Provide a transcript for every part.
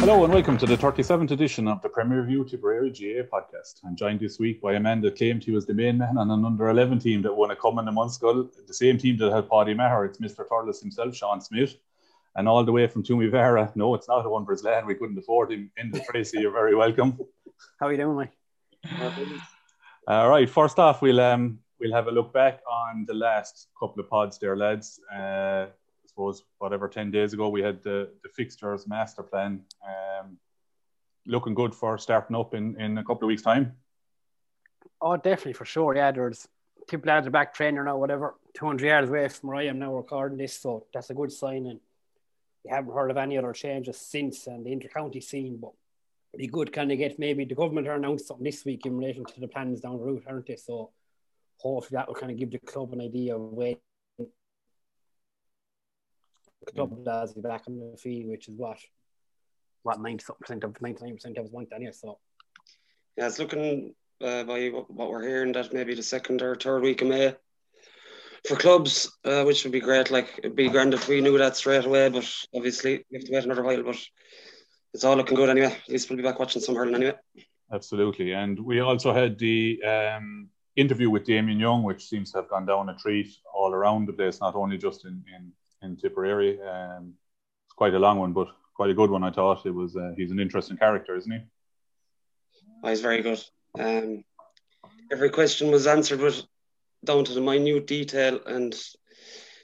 Hello and welcome to the 37th edition of the Premier View Tipperary GA podcast. I'm joined this week by a man that claimed he was the main man on an under 11 team that won a Cumann na mBunscol, the same team that had Paddy Maher. It's Mr. Thurles himself, Sean Smith. And all the way from Toomevara. No, it's not a one for his lad. We couldn't afford him in the Tracy. You're very welcome. How are you doing, mate? All right. First off, we'll um we'll have a look back on the last couple of pods there, lads. Uh, suppose whatever 10 days ago we had the, the fixtures master plan um, looking good for starting up in, in a couple of weeks time Oh, definitely for sure. Yeah, there's two lads are back training now, whatever, 200 yards away from where I am now recording this, so that's a good sign. And we haven't heard of any other changes since and the intercounty scene, but be good kind of get maybe the government are announced something this week in relation to the plans down the route, aren't they? So hopefully that will kind of give the club an idea of where the club lads be back on the field, which is what what 90 percent of 99 percent of us want anyway. So Yeah, it's looking uh, by what what we're hearing that maybe the second or third week of May for clubs, uh, which would be great. Like it'd be grand if we knew that straight away, but obviously we have to wait another while. But it's all looking good anyway. At least we'll be back watching some hurling anyway. absolutely and we also had the um, interview with Damien Young which seems to have gone down a treat all around the place not only just in in, in Tipperary um, it's quite a long one but quite a good one I thought it was uh, he's an interesting character isn't he Oh, he's very good. Um, every question was answered with down to the minute detail and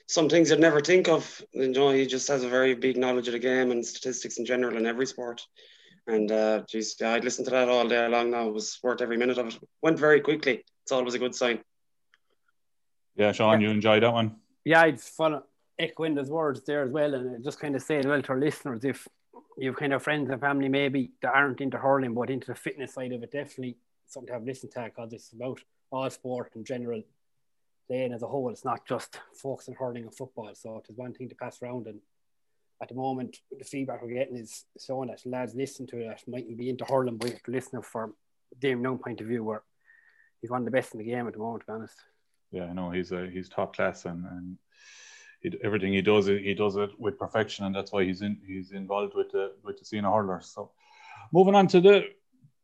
some things you'd never think of. You know, he just has a very big knowledge of the game and statistics in general in every sport. And uh, geez, yeah, I'd listen to that all day long now. It was worth every minute of it. Went very quickly. It's always a good sign. yeah Sean you enjoyed that one yeah, I'd follow echoing his words there as well, and just kind of saying well to our listeners if you've kind of friends and family maybe that aren't into hurling but into the fitness side of it, definitely something to have listened to because it's about all sport in general. Playing as a whole, it's not just focusing on hurling and football. So it's one thing to pass around, and at the moment, the feedback we're getting is showing that lads listen to it that mightn't be into hurling, but listening from Damien Young point of view, where he's one of the best in the game at the moment, to be honest. yeah, no, he's a he's top class, and and he, everything he does, he does it with perfection, and that's why he's in he's involved with the with the senior hurlers. So, moving on to the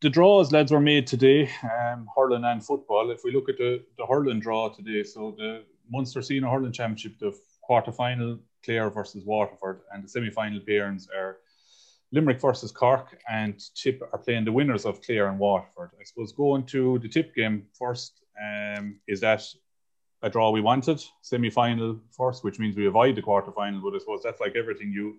the draws, lads, were made today, um, hurling and football. If we look at the the hurling draw today, so the Munster Senior Hurling Championship, the quarter final, Clare versus Waterford, and the semi final pairings are. Limerick versus Cork and Tip are playing the winners of Clare and Waterford. I suppose going to the Tip game first, um, is that a draw we wanted, semi final first, which means we avoid the quarter final. But I suppose that's like everything you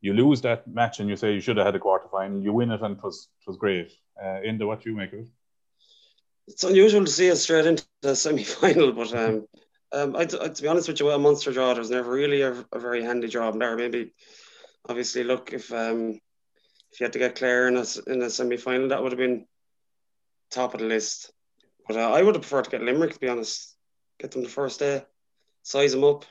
you lose that match and you say you should have had a quarter final, you win it and it was it was great. Uh, into what you make of it. It's unusual to see us straight into the semi final, but um, um, I, I, to be honest with you, a Munster draw, was never really a, a very handy draw there. Maybe obviously, look if um, if you had to get Clare in a in a semi final, that would have been top of the list. But uh, I would have preferred to get Limerick, to be honest. Get them the first day, size them up,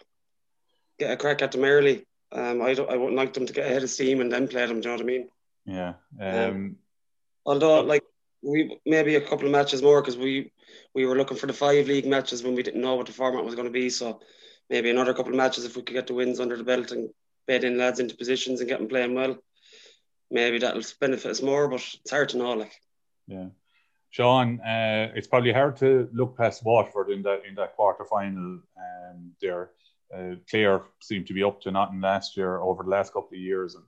get a crack at them early. Um, I don't, I wouldn't like them to get ahead of steam and then play them. Do you know what I mean? Yeah. Um, um although, like we maybe a couple of matches more because we we were looking for the five league matches when we didn't know what the format was going to be. So maybe another couple of matches if we could get the wins under the belt and bed in lads into positions and get them playing well. Maybe that'll benefit us more, but it's hard to know. Like, yeah, Sean, uh, it's probably hard to look past Waterford in that in that quarter final. Um, there, uh, Clare seemed to be up to nothing last year over the last couple of years, and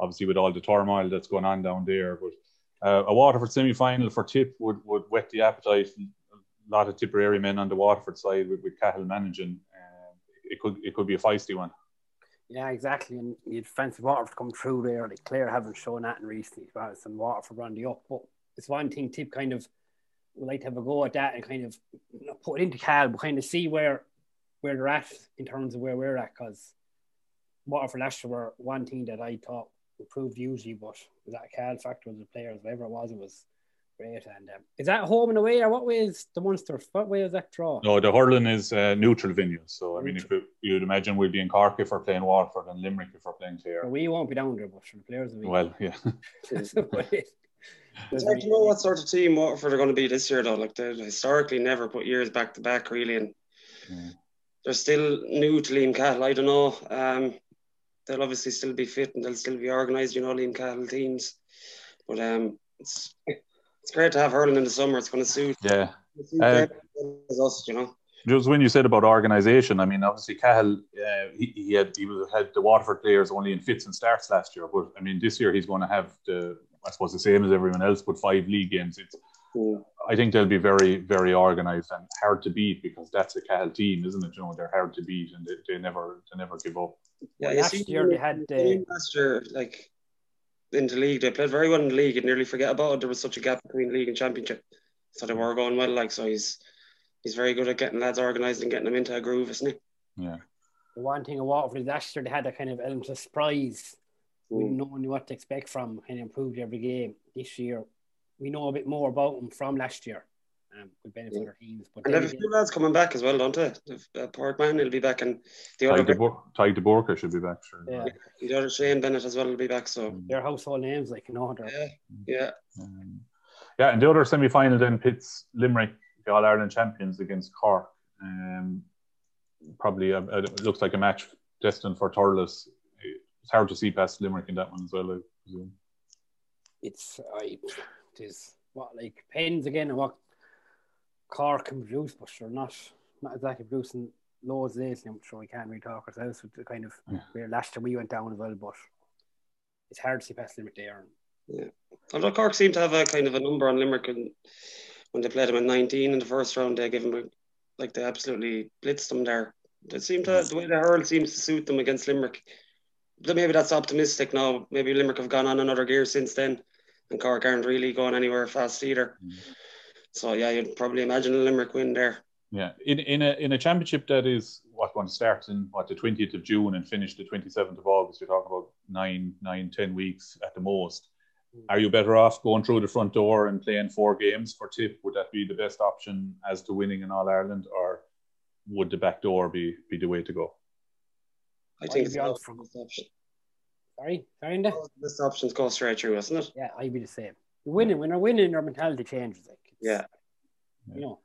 obviously with all the turmoil that's going on down there, but. Uh, a Waterford semi-final for Tip would, would whet the appetite. A lot of Tipperary men on the Waterford side with, with Cahill managing. Uh, it could it could be a feisty one. Yeah, exactly. And you'd fancy Waterford come through there. Like Clare haven't shown that in recently, but some Waterford on the up. But it's one thing Tip kind of would like to have a go at that and kind of you know, put it into Cahill, but kind of see where where they're at in terms of where we're at. Because Waterford last year were one thing that I thought improved usually, but that Cahill factor with the players, whatever it was, it was Great. And um, is that home and away, or what way is the Munster? What way is that draw? No, the hurling is a neutral venue. So I mean, if it, you'd imagine we'd be in Cork if we're playing Waterford and Limerick if we're playing Clare. Well, we won't be down there, but for the players will be. Well, yeah. it's hard to know what sort of team Waterford are going to be this year, though. Like they historically never put years back to back, really, and yeah. they're still new to Liam Cahill. I don't know. Um, they'll obviously still be fit and they'll still be organised, you know, Liam Cahill teams. But um, it's it's great to have hurling in the summer. It's going to suit. Yeah. Uh, us, you know. Just when you said about organisation, I mean, obviously Cahill, uh, he, he had he had the Waterford players only in fits and starts last year, but I mean, this year he's going to have the, I suppose, the same as everyone else, but five league games. It's, mm. I think they'll be very, very organised and hard to beat because that's a Cahill team, isn't it? You know, they're hard to beat and they, they never, they never give up. Yeah, last year they had uh, last year like into league. They played very well in the league. You'd nearly forget about it. There was such a gap between league and championship. So they were going well. Like so, he's he's very good at getting lads organised and getting them into a groove, isn't he? Yeah. The one thing of Waterford last year, they had a kind of element of surprise. Mm. We no one what to expect from. Kind of improved every game. This year, we know a bit more about them from last year. Um, would benefit our teams. But and they have a few lads coming back as well, don't they? Uh, Portman will be back, and the other Tadhg de Búrca should be back. Sure. Yeah. The other Shane Bennett as well will be back. So mm. their household names, like you know. Yeah, yeah. Um, yeah, and the other semi final then pits Limerick, the All Ireland champions, against Cork. Um, probably a, a, it looks like a match destined for Thurles. It's hard to see past Limerick in that one as well, I presume. It's I, it is what like pens again and what Cork can produce, but sure not not exactly producing loads lately. I'm sure we can't really talk ourselves with the kind of yeah. where last time we went down as well, but it's hard to see past Limerick there. Yeah. Although Cork seem to have a kind of a number on Limerick and when they played them at 19 in the first round, they gave them a, like they absolutely blitzed them there. They seem to the way they hurl seems to suit them against Limerick. But maybe that's optimistic now. Maybe Limerick have gone on another gear since then, and Cork aren't really going anywhere fast either. Mm. So yeah, you'd probably imagine a Limerick win there. Yeah, in in a in a championship that is what going to start in what the twentieth of June and finish the twenty seventh of August. You're talking about nine, nine, ten weeks at the most. Are you better off going through the front door and playing four games for tip? Would that be the best option as to winning in All Ireland, or would the back door be be the way to go? I think it's all from the option. Sorry, sorry, the best options go straight through, isn't it? Yeah, I'd be the same. Winning when they're winning, their mentality changes. Like yeah. You know.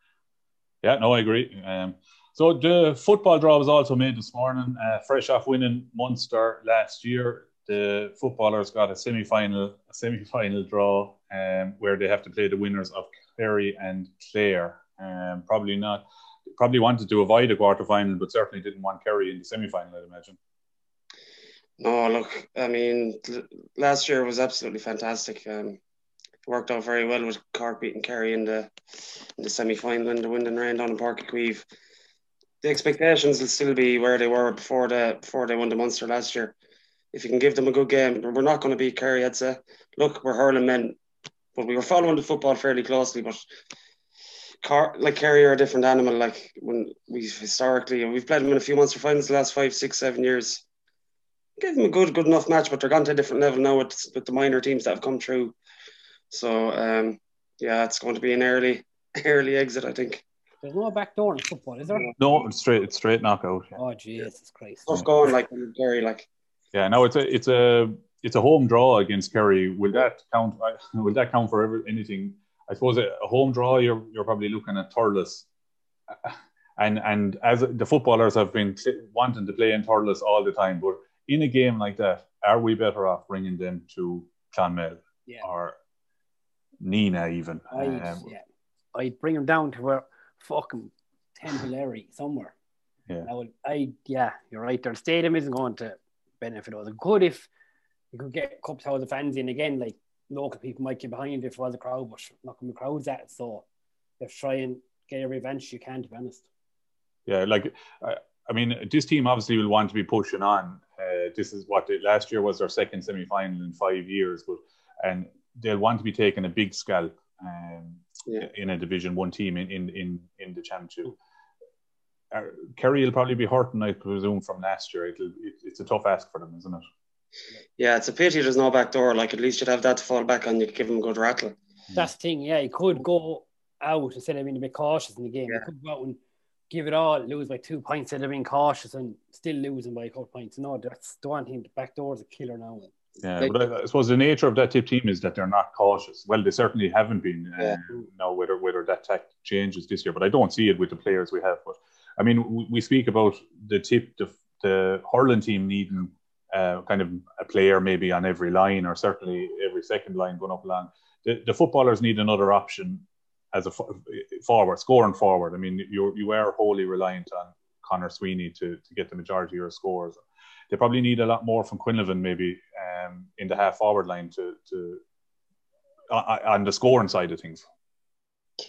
Yeah, no, I agree. Um, so the football draw was also made this morning, uh, fresh off winning Munster last year. The footballers got a semi-final, a semi-final draw, um, where they have to play the winners of Kerry and Clare. Um, probably not, probably wanted to avoid a quarter final, but certainly didn't want Kerry in the semi-final. I'd imagine. No, look, I mean, last year was absolutely fantastic. Um, worked out very well with Cork beating Kerry in the in the semi final and the wind and rain down in Páirc Uí Chaoimh. The expectations will still be where they were before the before they won the Munster last year. If you can give them a good game, we're not going to beat Kerry. I'd say. Look, we're hurling men, but we were following the football fairly closely. But Car- like Kerry are a different animal. Like when we've historically, and we've played them in a few Munster finals the last five, six, seven years. gave them a good, good enough match, but they're gone to a different level now with, with the minor teams that have come through. So um, yeah, it's going to be an early, early exit, I think. There's no back door in football, is there? No, it's straight. It's straight knockout. Yeah. Oh Jesus Christ! Tough going, like Gary, like. Yeah, no, it's a it's a it's a home draw against Kerry. Will that count? Will that count for every, anything? I suppose a, a home draw. You're you're probably looking at Thurles, and and as the footballers have been wanting to play in Thurles all the time, but in a game like that, are we better off bringing them to Clonmel Yeah. or Nenagh even? I'd, Um, yeah, I'd bring them down to where fucking Temporary somewhere. Yeah. I would. I yeah, you're right. Their stadium isn't going to benefit us. Good if you could get a couple thousand fans in again. Like local people might get behind if it was a crowd, but not going to be crowds at it. So you have to try and get every advantage you can. To be honest. Yeah, like I, I mean, this team obviously will want to be pushing on. Uh, this is what they, last year was their second semi final in five years, but and they'll want to be taking a big scalp um, Yeah. in a Division One team in in in, in the championship. Uh, Kerry will probably be hurting, I presume, from last year. It'll, it, it's a tough ask for them, isn't it? Yeah, it's a pity there's no back door. Like at least you'd have that to fall back on. You could give them a good rattle. That's the thing. Yeah, you could go out instead of being a bit cautious in the game. You Yeah. could go out and give it all, lose by two points instead of being cautious and still losing by a couple points. No, that's the one thing. The back door is a killer now. Yeah, Like- but I, I suppose the nature of that tip team is that they're not cautious. Well, they certainly haven't been. Yeah. Uh, now, whether whether that tactic changes this year, but I don't see it with the players we have. But I mean, we, we speak about the tip, the, the hurling team needing uh, kind of a player maybe on every line, or certainly every second line going up along. The, the footballers need another option as a forward, scoring forward. I mean, you you are wholly reliant on Conor Sweeney to to get the majority of your scores they probably need a lot more from Quinlivan maybe um, in the half forward line to to uh, on the scoring side of things.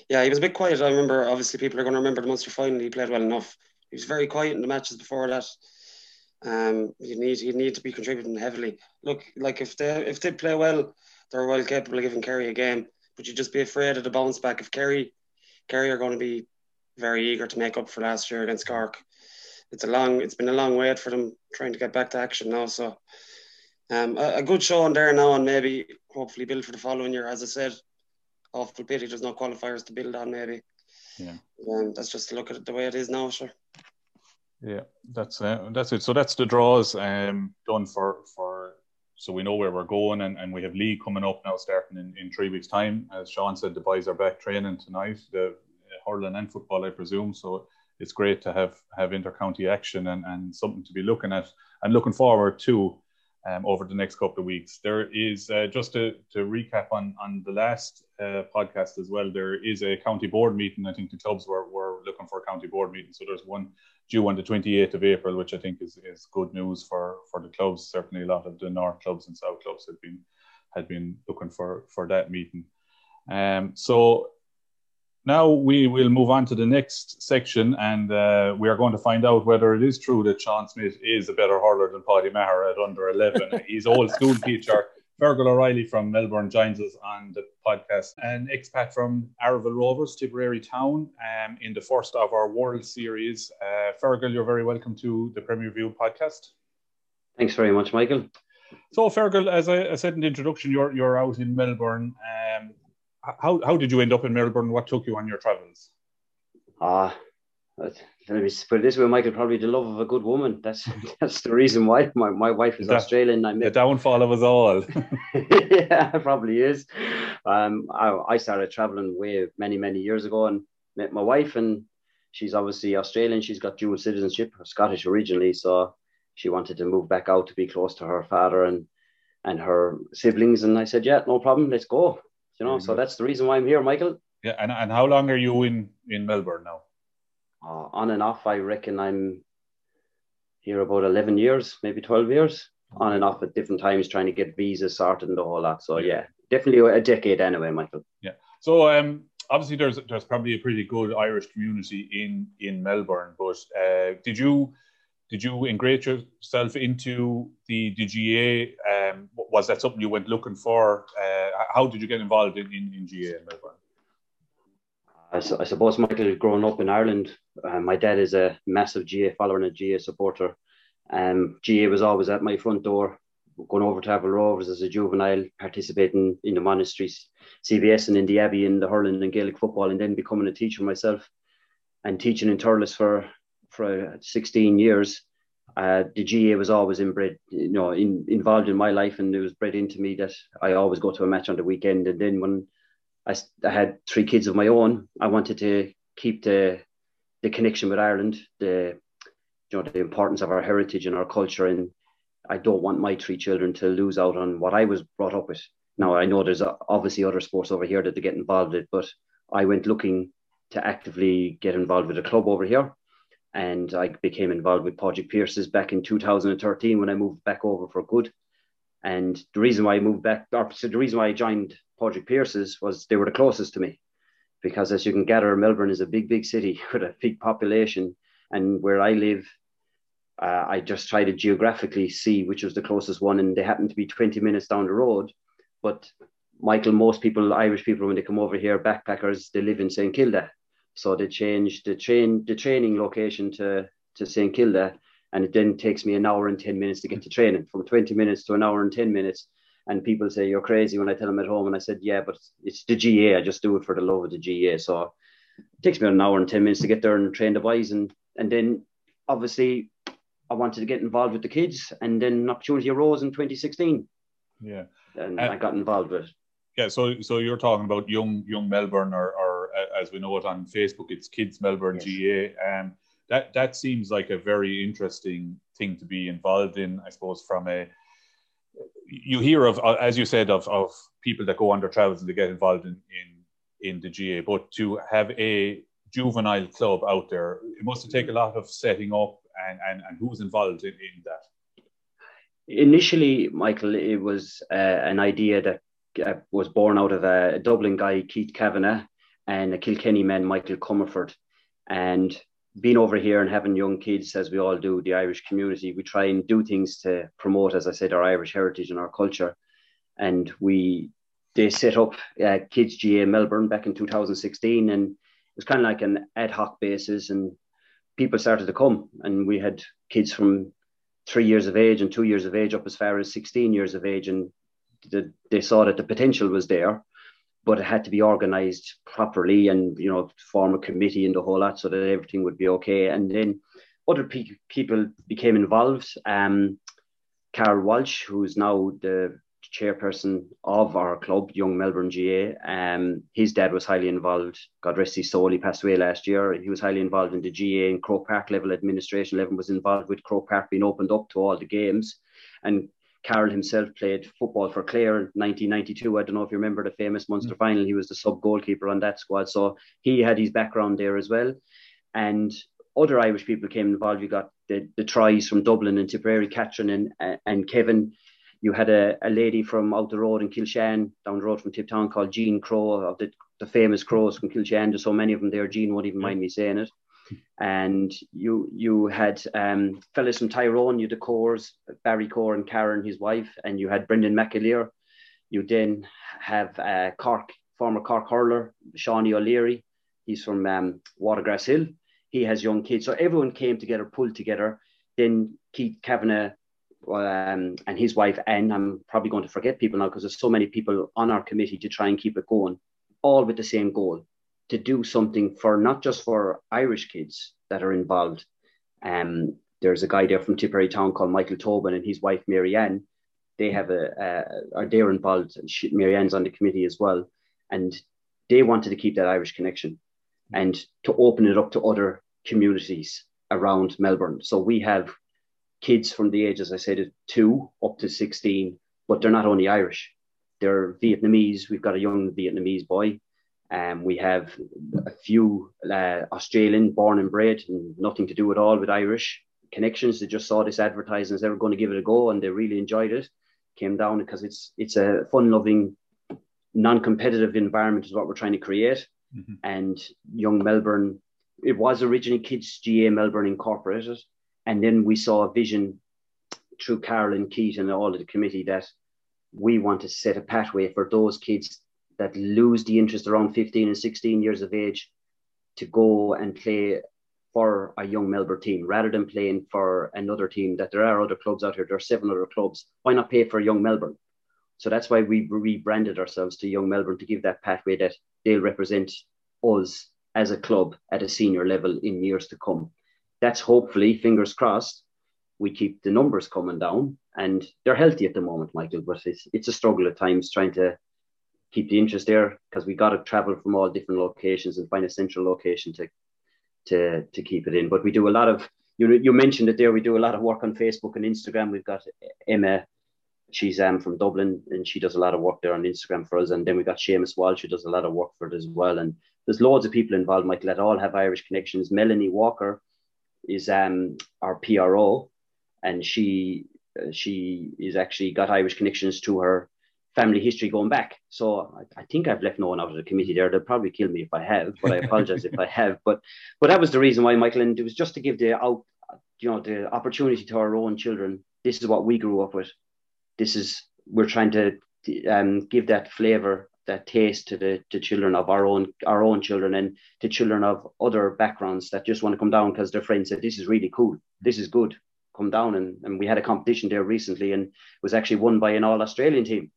Yeah, he was a bit quiet. I remember. Obviously, people are going to remember the Munster final. He played well enough. He was very quiet in the matches before that. Um, you need you need to be contributing heavily. Look, like if they if they play well, they're well capable of giving Kerry a game. But you just be afraid of the bounce back. If Kerry, Kerry are going to be very eager to make up for last year against Cork. It's a long, it's been a long wait for them trying to get back to action now. So, um, a, a good show on there now, and maybe hopefully build for the following year. As I said, awful pity there's no qualifiers to build on. Maybe. Yeah. Um, that's just to look at it the way it is now. Sure. Yeah, that's uh, that's it. So that's the draws um, done for for. So we know where we're going, and, and we have league coming up now, starting in, in three weeks' time. As Sean said, the boys are back training tonight, the uh, hurling and football, I presume. So it's great to have have intercounty action and, and something to be looking at and looking forward to um, over the next couple of weeks. There is uh, just to, to recap on on the last uh, podcast as well. There is a county board meeting. I think the clubs were, were looking for a county board meeting. So there's one due on the 28th of April, which I think is, is good news for, for the clubs. Certainly, a lot of the North clubs and South clubs had been had been looking for for that meeting. Um, so now we will move on to the next section, and uh, we are going to find out whether it is true that Sean Smith is a better hurler than Paddy Maher at under 11. He's old school teacher. Fergal O'Reilly from Melbourne joins us on the podcast. An expat from Arravale Rovers, Tipperary Town, um, in the first of our World Series. Uh, Fergal, you're very welcome to the Premier View podcast. Thanks very much, Michael. So, Fergal, as I, I said in the introduction, you're you're out in Melbourne. Um, how how did you end up in Melbourne? What took you on your travels? Ah, uh, let me put it this way, Michael. Probably the love of a good woman. That's that's the reason why my, my wife is That- Australian. I The downfall of us all. yeah, probably is. Um, I, I started traveling way many many years ago and met my wife, and she's obviously Australian. She's got dual citizenship, Scottish originally, so she wanted to move back out to be close to her father and and her siblings. And I said, yeah, no problem, let's go. You know, Very so that's the reason why I'm here, Michael. yeah, and, and how long are you in, in Melbourne now? Uh, on and off, I reckon I'm here about 11 years, maybe 12 years, on and off at different times, trying to get visas sorted and the whole lot. So, yeah, definitely a decade anyway, Michael. Yeah. So um, obviously there's there's probably a pretty good Irish community in in Melbourne. But uh, did you did you ingrate yourself into the the GA? Um, was that something you went looking for? Uh, how did you get involved in, in, in GA in Melbourne? I, su- I suppose, Michael, growing up in Ireland, uh, my dad is a massive GA follower and a GA supporter. Um, GA was always at my front door, going over to Arravale Rovers as a juvenile, participating in the monasteries, CBS and in the Abbey in the hurling and Gaelic football, and then becoming a teacher myself and teaching in Thurles for for 16 years. Uh, the GA was always inbred, you know, in, involved in my life, and it was bred into me that I always go to a match on the weekend. And then when I, I had three kids of my own, I wanted to keep the the connection with Ireland, the you know the importance of our heritage and our culture, and I don't want my three children to lose out on what I was brought up with. Now I know there's obviously other sports over here that they get involved with, but I went looking to actively get involved with a club over here, and I became involved with Padraig Pearse's back in 2013 when I moved back over for good. And the reason why I moved back, or so the reason why I joined Padraig Pearse's was they were the closest to me, because as you can gather, Melbourne is a big, big city with a big population, and where I live uh, I just try to geographically see which was the closest one, and they happened to be 20 minutes down the road. But Michael, most people, Irish people, when they come over here, backpackers, they live in St Kilda, so they changed the train, the training location to to St Kilda, and it then takes me an hour and 10 minutes to get to training, from 20 minutes to an hour and 10 minutes. And people say you're crazy when I tell them at home, and I said, yeah, but it's the GA. I just do it for the love of the GA. So it takes me an hour and 10 minutes to get there and train the boys, and and then obviously I wanted to get involved with the kids, and then an opportunity arose in 2016. Yeah, and, I got involved with. Yeah, so so you're talking about young young Melbourne, or, or as we know it on Facebook, it's Kids Melbourne yes. GA. Um, that that seems like a very interesting thing to be involved in. I suppose from a you hear of uh, as you said of of people that go their travels and they get involved in in in the GA, but to have a juvenile club out there, it must take a lot of setting up and, and, and involved in, in that? Initially, Michael, it was uh, an idea that uh, was born out of a, a, Dublin guy, Keith Kavanagh, and a Kilkenny man, Michael Comerford. And being over here and having young kids, as we all do, the Irish community, we try and do things to promote, as I said, our Irish heritage and our culture. And we they set up uh, Kids GA Melbourne back in 2016, and it was kind of like an ad hoc basis. And people started to come, and we had kids from three years of age and two years of age up as far as 16 years of age, and the, they saw that the potential was there, but it had to be organized properly and you know form a committee and the whole lot so that everything would be okay. And then other pe- people became involved. Um, Carl Walsh, who's now the chairperson of our club, Young Melbourne GA. Um, his dad was highly involved. God rest his soul. He passed away last year. He was highly involved in the GA and Croke Park level administration level. Was involved with Croke Park being opened up to all the games, and Carl himself played football for Clare in 1992. I don't know if you remember the famous Munster mm. final. He was the sub goalkeeper on that squad, so he had his background there as well. And other Irish people came involved. You got the, the tries from Dublin and Tipperary, Catherine and, and Kevin you had a, a lady from out the road in Kilshan, down the road from Tiptown, called Jean Crow, of the, the famous crows from Kilshan. There's so many of them there. Jean won't even mind me saying it. And you you had um, fellas from Tyrone, you the Cores, Barry Core and Karen, his wife, and you had Brendan McAleer. You then have uh, Cork, former Cork hurler, Seanie O'Leary. He's from um, Watergrass Hill. He has young kids. So everyone came together, pulled together. Then Keith Kavanagh um, and his wife Anne. I'm probably going to forget people now because there's so many people on our committee to try and keep it going, all with the same goal to do something for not just for Irish kids that are involved. Um, there's a guy there from Tipperary Town called Michael Tobin and his wife Marianne. They have a, a are they're involved. Marianne's on the committee as well, and they wanted to keep that Irish connection and to open it up to other communities around Melbourne. So we have kids from the age, as I said, of two up to 16, but they're not only Irish, they're Vietnamese. We've got a young Vietnamese boy. Um, we have a few uh, Australian born and bred and nothing to do at all with Irish connections. They just saw this advertising as they were going to give it a go and they really enjoyed it. Came down because it's it's a fun loving, non competitive environment is what we're trying to create. Mm-hmm. And young Melbourne, it was originally Kids GA Melbourne Incorporated, and then we saw a vision through Carl and Keith and all of the committee that we want to set a pathway for those kids that lose the interest around 15 and 16 years of age to go and play for a young Melbourne team rather than playing for another team that there are other clubs out here. There are seven other clubs. Why not pay for young Melbourne? So that's why we rebranded ourselves to Young Melbourne to give that pathway that they'll represent us as a club at a senior level in years to come. That's hopefully, fingers crossed, we keep the numbers coming down and they're healthy at the moment, Michael, but it's, it's a struggle at times trying to keep the interest there because we got to travel from all different locations and find a central location to to to keep it in. But we do a lot of you you mentioned it there. We do a lot of work on Facebook and Instagram. We've got Emma, she's um from Dublin and she does a lot of work there on Instagram for us. And then we got Seamus Walsh who does a lot of work for it as well. And there's loads of people involved, Michael, that all have Irish connections. Melanie Walker is um our PRO, and she uh, she is actually got Irish connections to her family history going back. So I, I, think I've left no one out of the committee there. They'll probably kill me if I have, but I apologize if I have. But but that was the reason why, Michael, and it was just to give the out, you know, the opportunity to our own children. This is what we grew up with. This is we're trying to um, give that flavor, that taste to the to children of our own our own children and to children of other backgrounds that just want to come down because their friends said this is really cool, this is good. Come down and, and we had a competition there recently and was actually won by an all Australian team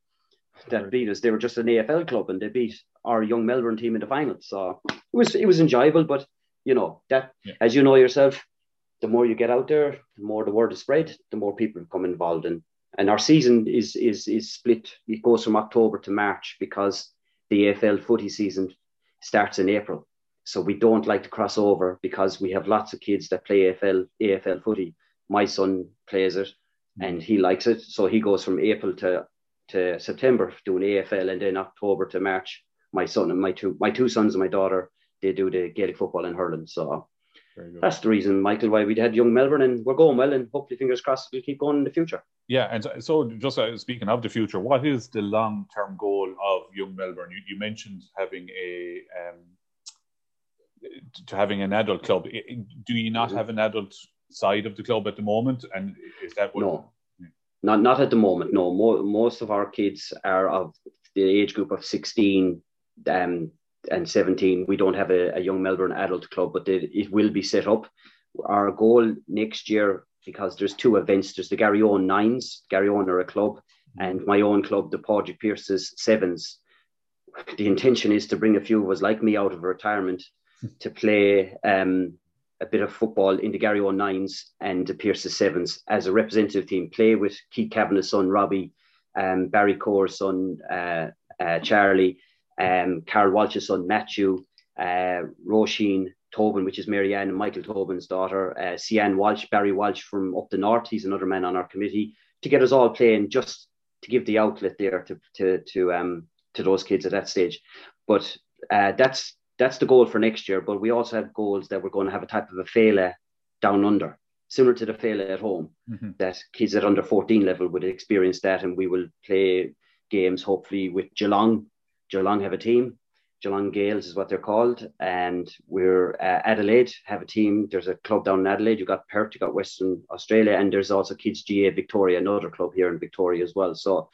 that beat us. They were just an AFL club and they beat our young Melbourne team in the final. So it was it was enjoyable, but you know that yeah. as you know yourself, the more you get out there, the more the word is spread, the more people become involved. And and our season is is is split. It goes from October to March because the AFL footy season starts in April. So we don't like to cross over because we have lots of kids that play AFL AFL footy. My son plays it and mm. he likes it. So he goes from April to to September doing AFL, and then October to March, my son and my two my two sons and my daughter they do the Gaelic football in hurling. So that's the reason, Michael, why we had young Melbourne, and we're going well, and hopefully, fingers crossed, we'll keep going in the future. Yeah, and so, just uh, speaking of the future, what is the long term goal of young Melbourne? You, you mentioned having a um, to having an adult club. Do you not mm-hmm. have an adult side of the club at the moment? And is that what? No, not not at the moment. No, Mo- most of our kids are of the age group of sixteen um, and seventeen. We don't have a, a young Melbourne adult club, but they, it will be set up. Our goal next year, because there's two events. There's the Garryowen Nines. Garryowen are a club, and my own club, the Padraig Pearse's Sevens. The intention is to bring a few of us like me out of retirement to play um, a bit of football in the Garryowen Nines and the Pearse's Sevens as a representative team. Play with Keith Kavanagh's son Robbie, um, Barry Core's son uh, uh, Charlie, um, Carl Walsh's son Matthew, uh, Roisin Tobin, which is Marianne and Michael Tobin's daughter, uh, Walsh, Barry Walsh from up the north. He's another man on our committee to get us all playing just to give the outlet there to to to um to those kids at that stage. But uh, that's that's the goal for next year. But we also have goals that we're going to have a type of a Féile down under, similar to the Féile at home, mm-hmm. that kids at under 14 level would experience that. And we will play games hopefully with Geelong. Geelong have a team. Geelong Gales is what they're called. And we're uh, Adelaide have a team. There's a club down in Adelaide. You've got Perth, you've got Western Australia, and there's also Kids GA Victoria, another club here in Victoria as well. So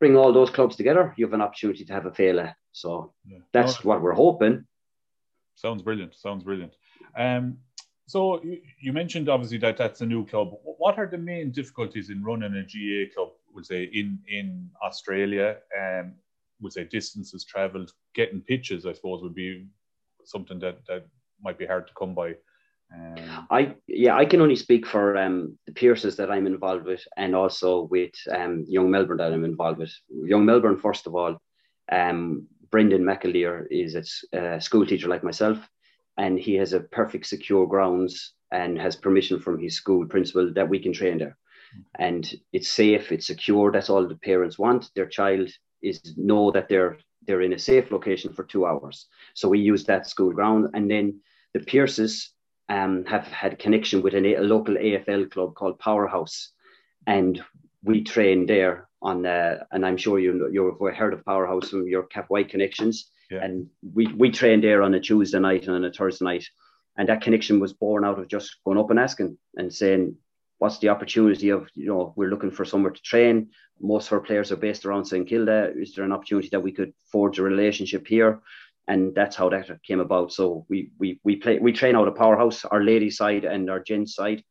bring all those clubs together, you have an opportunity to have a Féile. So yeah. that's what we're hoping. Sounds brilliant. Sounds brilliant. Um, so you, you, mentioned obviously that that's a new club. What are the main difficulties in running a GA club? Would say in in Australia, um, would say distances travelled, getting pitches. I suppose would be something that that might be hard to come by. Um, I yeah, I can only speak for um, the Pearse's that I'm involved with, and also with um, Young Melbourne that I'm involved with. Young Melbourne, first of all, um, Brendan McAleer is a school teacher like myself, and he has a perfect secure grounds and has permission from his school principal that we can train there. And it's safe, it's secure. That's all the parents want. Their child is know that they're they're in a safe location for two hours. So we use that school ground, and then the Pearse's um, have had connection with an, a local AFL club called Powerhouse, and we train there on, uh, and I'm sure you you've heard of Powerhouse from your Cappawhite connections. Yeah. And we we trained there on a Tuesday night and on a Thursday night, and that connection was born out of just going up and asking and saying, what's the opportunity of you know we're looking for somewhere to train. Most of our players are based around St Kilda. Is there an opportunity that we could forge a relationship here? and that's how that came about. So we we we play we train out of Powerhouse, our ladies side and our gents side,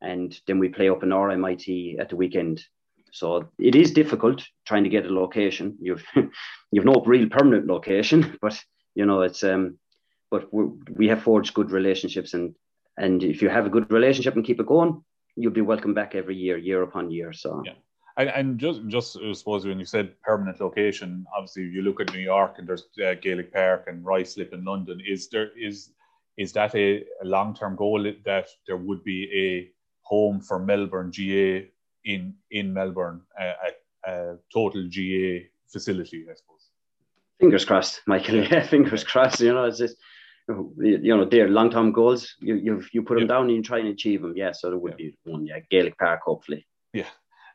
and then we play up in RMIT at the weekend. So it is difficult trying to get a location. You've you've no real permanent location, but you know it's um, but we have forged good relationships, and and if you have a good relationship and keep it going, you'll be welcome back every year, year upon year. So yeah. And, and just, just I suppose when you said permanent location, obviously you look at New York and there's uh, Gaelic Park and Ruislip in London. Is there is is that a, a long term goal that there would be a home for Melbourne GAA in in Melbourne, a, a total GA facility, I suppose. Fingers crossed, Michael. Yeah, fingers crossed. You know, it's just you know they're long term goals. You you you put them yeah. down and you try and achieve them. Yeah, so there would yeah. be one. Yeah, Gaelic Park, hopefully. Yeah.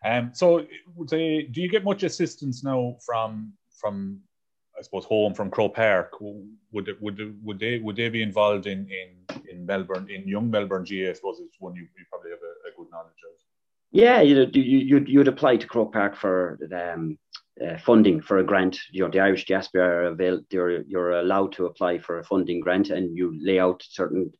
Um. So, say, do you get much assistance now from from I suppose home from Croke Park? Would it, would would they would they be involved in in in Melbourne in young Melbourne GA? I suppose it's one you, you probably have a, a good knowledge of. Yeah, you you you'd apply to Croke Park for um, uh, funding for a grant. You know, the Irish diaspora are avail- you're, you're allowed to apply for a funding grant, and you lay out certain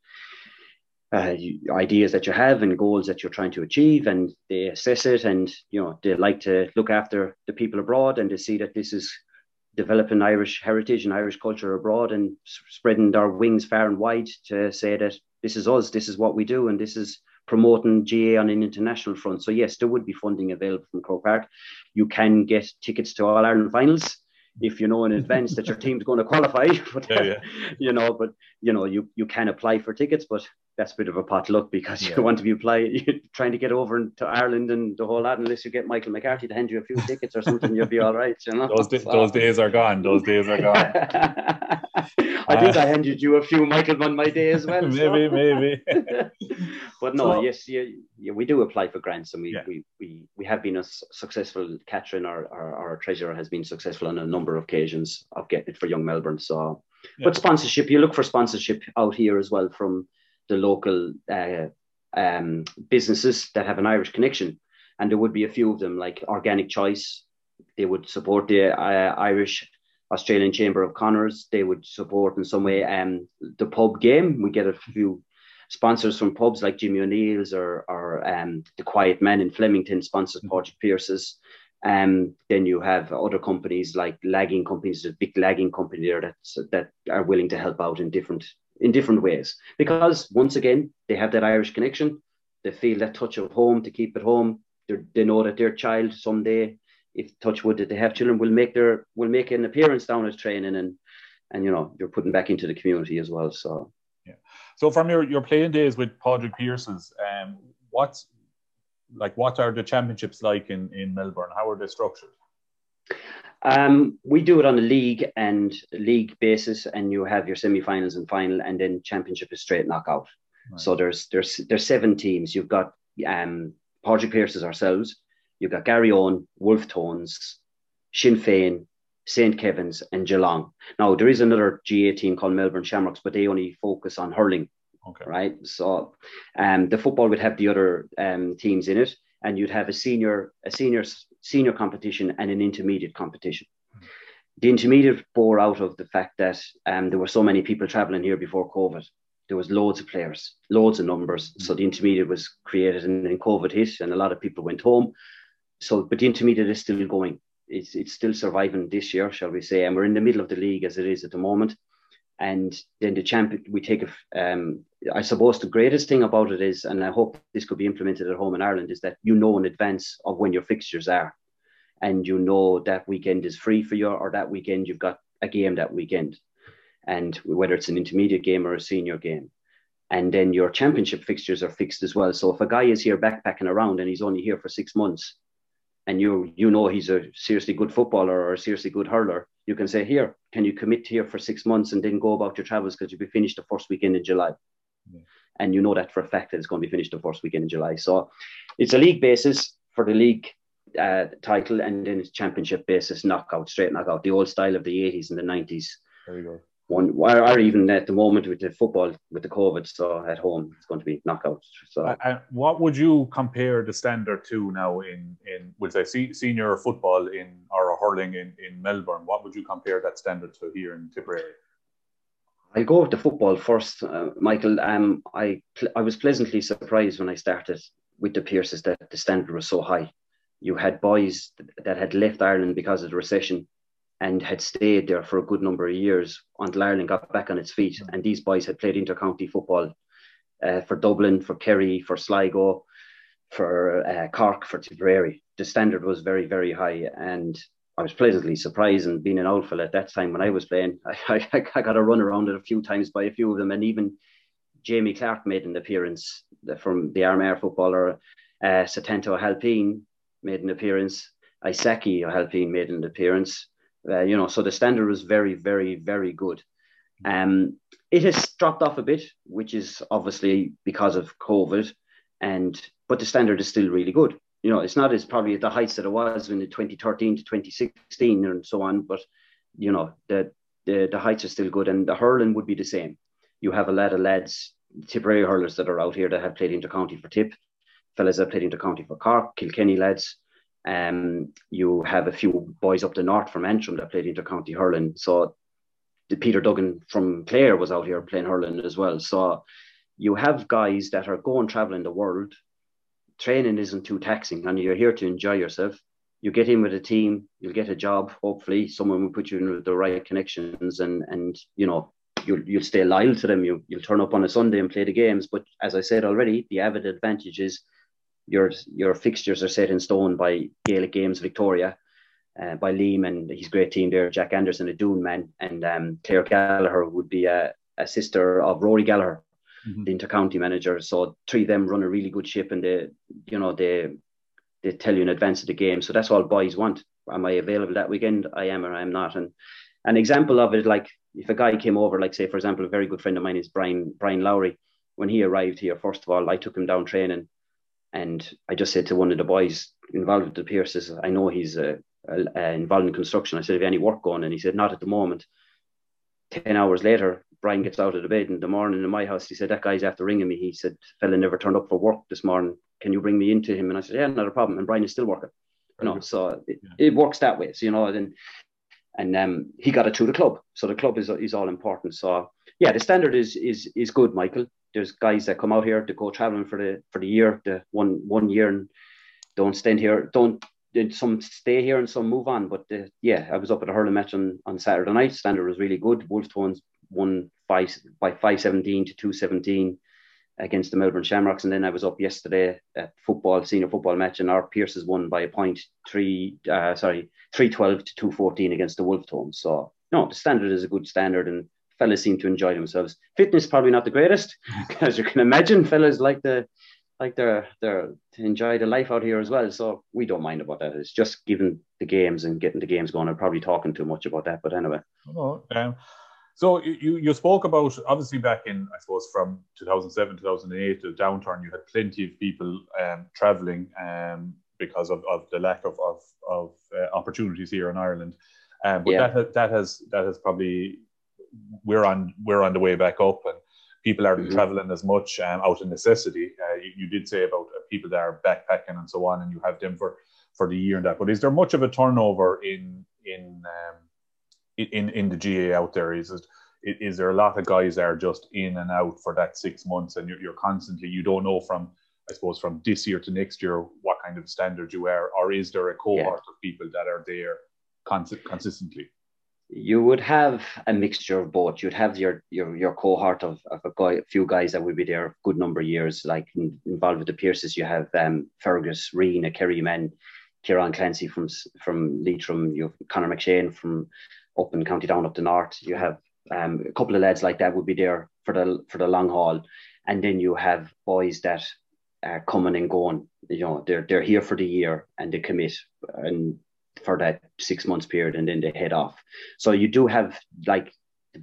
uh, ideas that you have and goals that you're trying to achieve, and they assess it, and you know they like to look after the people abroad, and to see that this is developing Irish heritage and Irish culture abroad, and spreading our wings far and wide to say that this is us, this is what we do, and this is promoting GA on an international front. So yes, there would be funding available from Croke Park. You can get tickets to All Ireland finals if you know in advance that your team's going to qualify. But yeah, yeah. you know, but you know, you you can apply for tickets, but that's a bit of a pot luck because yeah. you want to be apply, trying to get over to Ireland and the whole lot. Unless you get Michael McCarthy to hand you a few tickets or something, you'll be all right. You know, those, so. those days are gone. Those days are gone. I think uh, I handed you a few, Michael, on my day as well. maybe, so. maybe. but no, so, yes, yeah, yeah, we do apply for grants, and we yeah. we, we we have been a successful. Catherine, our, our our treasurer, has been successful on a number of occasions of getting it for Young Melbourne. So, but sponsorship, you look for sponsorship out here as well from the local uh, um, businesses that have an Irish connection. And there would be a few of them, like Organic Choice. They would support the uh, Irish Australian Chamber of Commerce. They would support in some way um, the pub game. We get a few sponsors from pubs like Jimmy O'Neill's or, or um, the Quiet Men in Flemington sponsors mm-hmm. Patrick Pearse's. Um, then you have other companies like lagging companies, a big lagging company there that's, that are willing to help out in different in different ways because once again they have that Irish connection. They feel that touch of home to keep it home. They're, they know that their child someday, if touch wood that they have children, will make their will make an appearance down at training and and you know you're putting back into the community as well. So yeah. So from your, your playing days with Padraig Pearse's, um, what's like what are the championships like in, in Melbourne? How are they structured? Um, we do it on a league and league basis, and you have your semi-finals and final, and then championship is straight knockout. Right. So there's there's there's seven teams. You've got um, Padraig Pearse's ourselves. You've got Garryowen, Wolfe Tones, Sinn Féin, St. Kevin's, and Geelong. Now there is another GAA team called Melbourne Shamrocks, but they only focus on hurling. Okay. Right. So um, the football would have the other um, teams in it, and you'd have a senior a senior senior competition and an intermediate competition. The intermediate bore out of the fact that um, there were so many people traveling here before COVID. There was loads of players, loads of numbers. Mm. So the intermediate was created and then COVID hit and a lot of people went home. So, but the intermediate is still going. It's, it's still surviving this year, shall we say. And we're in the middle of the league as it is at the moment and then the champion we take a um, I suppose the greatest thing about it is, and I hope this could be implemented at home in Ireland, is that you know in advance of when your fixtures are, and you know that weekend is free for you, or that weekend you've got a game that weekend, and whether it's an intermediate game or a senior game, and then your championship fixtures are fixed as well. So if a guy is here backpacking around and he's only here for six months, and you you know he's a seriously good footballer or a seriously good hurler, you can say, here, can you commit here for six months and then go about your travels because you'll be finished the first weekend in July. Yeah. And you know that for a fact that it's going to be finished the first weekend in July. So it's a league basis for the league uh, title and then it's championship basis knockout, straight knockout, the old style of the 80s and the 90s. There you go one or even at the moment with the football with the COVID, so at home it's going to be knockouts. So, and what would you compare the standard to now in in would say senior football in or hurling in in Melbourne? What would you compare that standard to here in Tipperary? I go with the football first, uh, Michael. Um, I I was pleasantly surprised when I started with the Pearse's that the standard was so high. You had boys that had left Ireland because of the recession and had stayed there for a good number of years until Ireland got back on its feet. And these boys had played intercounty football uh, for Dublin, for Kerry, for Sligo, for uh, Cork, for Tipperary. The standard was very, very high. And I was pleasantly surprised. And being an old fella at that time when I was playing, I, I, I got a run around it a few times by a few of them. And even Jamie Clarke made an appearance from the Armagh footballer. Uh, Setanta Ó hAilpín made an appearance. Aisake Ó hAilpín made an appearance. Uh, you know, so the standard was very, very, very good. Um, it has dropped off a bit, which is obviously because of COVID, and but the standard is still really good. You know, it's not as probably at the heights that it was in the 2013 to 2016 and so on, but you know, the the, the heights are still good, and the hurling would be the same. You have a lot of lads, Tipperary hurlers that are out here that have played intercounty for Tip, fellas that played intercounty for Cork, Kilkenny lads. Um, you have a few boys up the north from Antrim that played intercounty hurling. So the Peter Duggan from Clare was out here playing hurling as well. So you have guys that are going traveling the world. Training isn't too taxing, and you're here to enjoy yourself. You get in with a team, you'll get a job. Hopefully, someone will put you in with the right connections, and and you know you'll you'll stay loyal to them. You you'll turn up on a Sunday and play the games. But as I said already, the added advantage is your your fixtures are set in stone by Gaelic Games Victoria, uh, by Liam and his great team there, Jack Anderson, a Doon man, and um, Claire Gallagher would be a, a sister of Rory Gallagher, mm-hmm. the intercounty manager. So three of them run a really good ship, and they, you know, they they tell you in advance of the game. So that's all boys want. Am I available that weekend? I am or I am not. And an example of it, like if a guy came over, like say for example, a very good friend of mine is Brian Brian Lowry. When he arrived here, first of all, I took him down training, and I just said to one of the boys involved with the Pearses, I know he's uh, uh, involved in construction. I said, have you any work going? And he said, not at the moment. 10 hours later, Brian gets out of the bed in the morning in my house. He said, That guy's after ringing me. He said, Fella never turned up for work this morning. Can you bring me into him? And I said, Yeah, not a problem. And Brian is still working. you know, so it, yeah. it, works that way. So, you know, and, and um, he got it to the club. So the club is, is all important. So, yeah, the standard is is is good, Michael. There's guys that come out here to go traveling for the for the year, the one one year, and don't stand here, don't some stay here and some move on. But uh, yeah, I was up at a hurling match on, on Saturday night. Standard was really good. Wolfe Tones won five by five seventeen to two seventeen against the Melbourne Shamrocks, and then I was up yesterday at football senior football match, and our Pearses won by a point three uh, sorry three twelve to two fourteen against the Wolfe Tones. So no, the standard is a good standard, and fellas seem to enjoy themselves. Fitness probably not the greatest, as you can imagine. Fellas like the like they're they're to enjoy the life out here as well. So we don't mind about that. It's just giving the games and getting the games going. I'm probably talking too much about that, but anyway. Oh, um, so you you spoke about obviously back in I suppose from 2007 2008 the downturn you had plenty of people um, traveling um, because of, of the lack of of, of uh, opportunities here in Ireland. Um, but yeah. that that has that has probably we're on we're on the way back up and people aren't mm-hmm. traveling as much um, out of necessity. Uh, you, you, did say about uh, people that are backpacking and so on, and you have them for for the year and that. But is there much of a turnover in in um, in in the GA out there? Is it is there a lot of guys that are just in and out for that six months, and you're, you're constantly you don't know from I suppose from this year to next year what kind of standard you are, or is there a cohort yeah. of people that are there cons- consistently? You would have a mixture of both. You'd have your your your cohort of, of a, guy, a few guys that would be there a good number of years, like in, involved with the Pearses. You have um, Fergus, Reen, a Kerry men, Kieran Clancy from from Leitrim. You have Conor McShane from up in County Down up the north. You have um, a couple of lads like that would be there for the for the long haul, and then you have boys that are coming and going. You know, they're they're here for the year and they commit and for that six months period and then they head off. So you do have like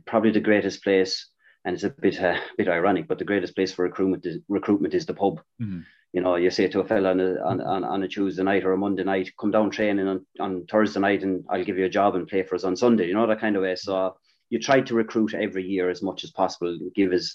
probably the greatest place, and it's a bit uh, bit ironic, but the greatest place for recruitment is, recruitment is the pub. Mm-hmm. You know, you say to a fella on a, on, on, a Tuesday night or a Monday night, come down training on, on Thursday night and I'll give you a job and play for us on Sunday, you know, that kind of way. So you try to recruit every year as much as possible, give as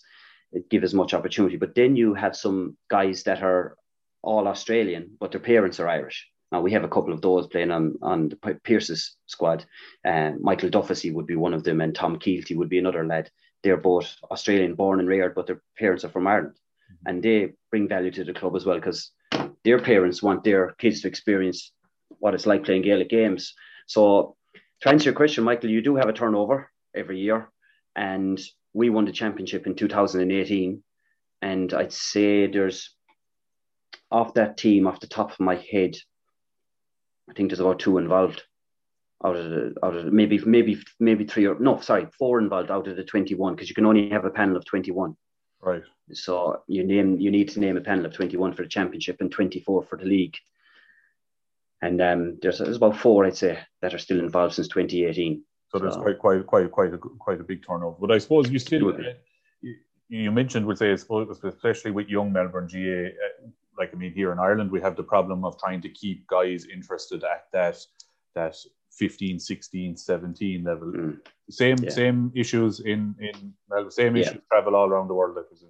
give as much opportunity. But then you have some guys that are all Australian, but their parents are Irish. Now we have a couple of those playing on on the Pearse's squad. Uh, Michael Duffy would be one of them, and Tom Keelty would be another lad. they're both Australian born and reared, but their parents are from Ireland. Mm-hmm. And they bring value to the club as well because their parents want their kids to experience what it's like playing Gaelic games. So, to answer your question, Michael, you do have a turnover every year. And we won the championship in 2018. And I'd say there's, off that team, off the top of my head, I think there's about two involved out of the, out of the, maybe maybe maybe three or no sorry four involved out of the 21 because you can only have a panel of 21 right. So you name you need to name a panel of 21 for the championship and 24 for the league. And um, there's, there's about four I'd say that are still involved since 2018 so there's quite quite quite quite a quite a big turnover. But I suppose you still you, you mentioned would say especially with young Melbourne GA uh, like I mean here in Ireland we have the problem of trying to keep guys interested at that that 15 16 17 level mm. same yeah. same issues in in well, same issues yeah. travel all around the world i presume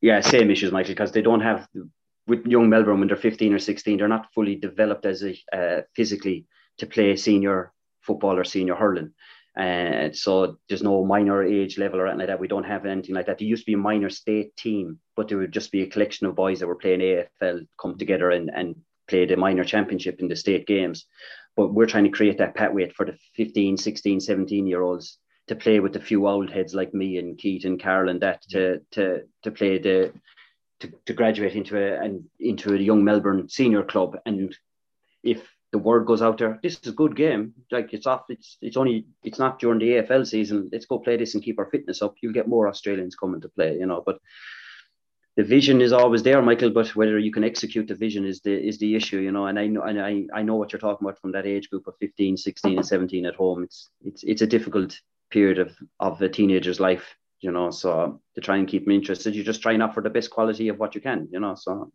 yeah same issues michael because they don't have with young melbourne when they're 15 or 16 they're not fully developed as a uh, physically to play senior football or senior hurling uh, so there's no minor age level or anything like that. We don't have anything like that. There used to be a minor state team, but there would just be a collection of boys that were playing AFL come together and, and play the minor championship in the state games but we're trying to create that pathway for the 15 16 17 year olds to play with a few old heads like me and Keith and Carol and that to to to play the to, to graduate into a and into a young Melbourne senior club and if the word goes out there this is a good game like it's off it's it's only it's not during the AFL season let's go play this and keep our fitness up you'll get more Australians coming to play you know but the vision is always there, Michael, but whether you can execute the vision is the is the issue, you know. And I know and I, I know what you're talking about from that age group of 15, 16, and 17 at home. It's it's it's a difficult period of, of a teenager's life, you know. So to try and keep them interested, you just try and offer the best quality of what you can, you know. So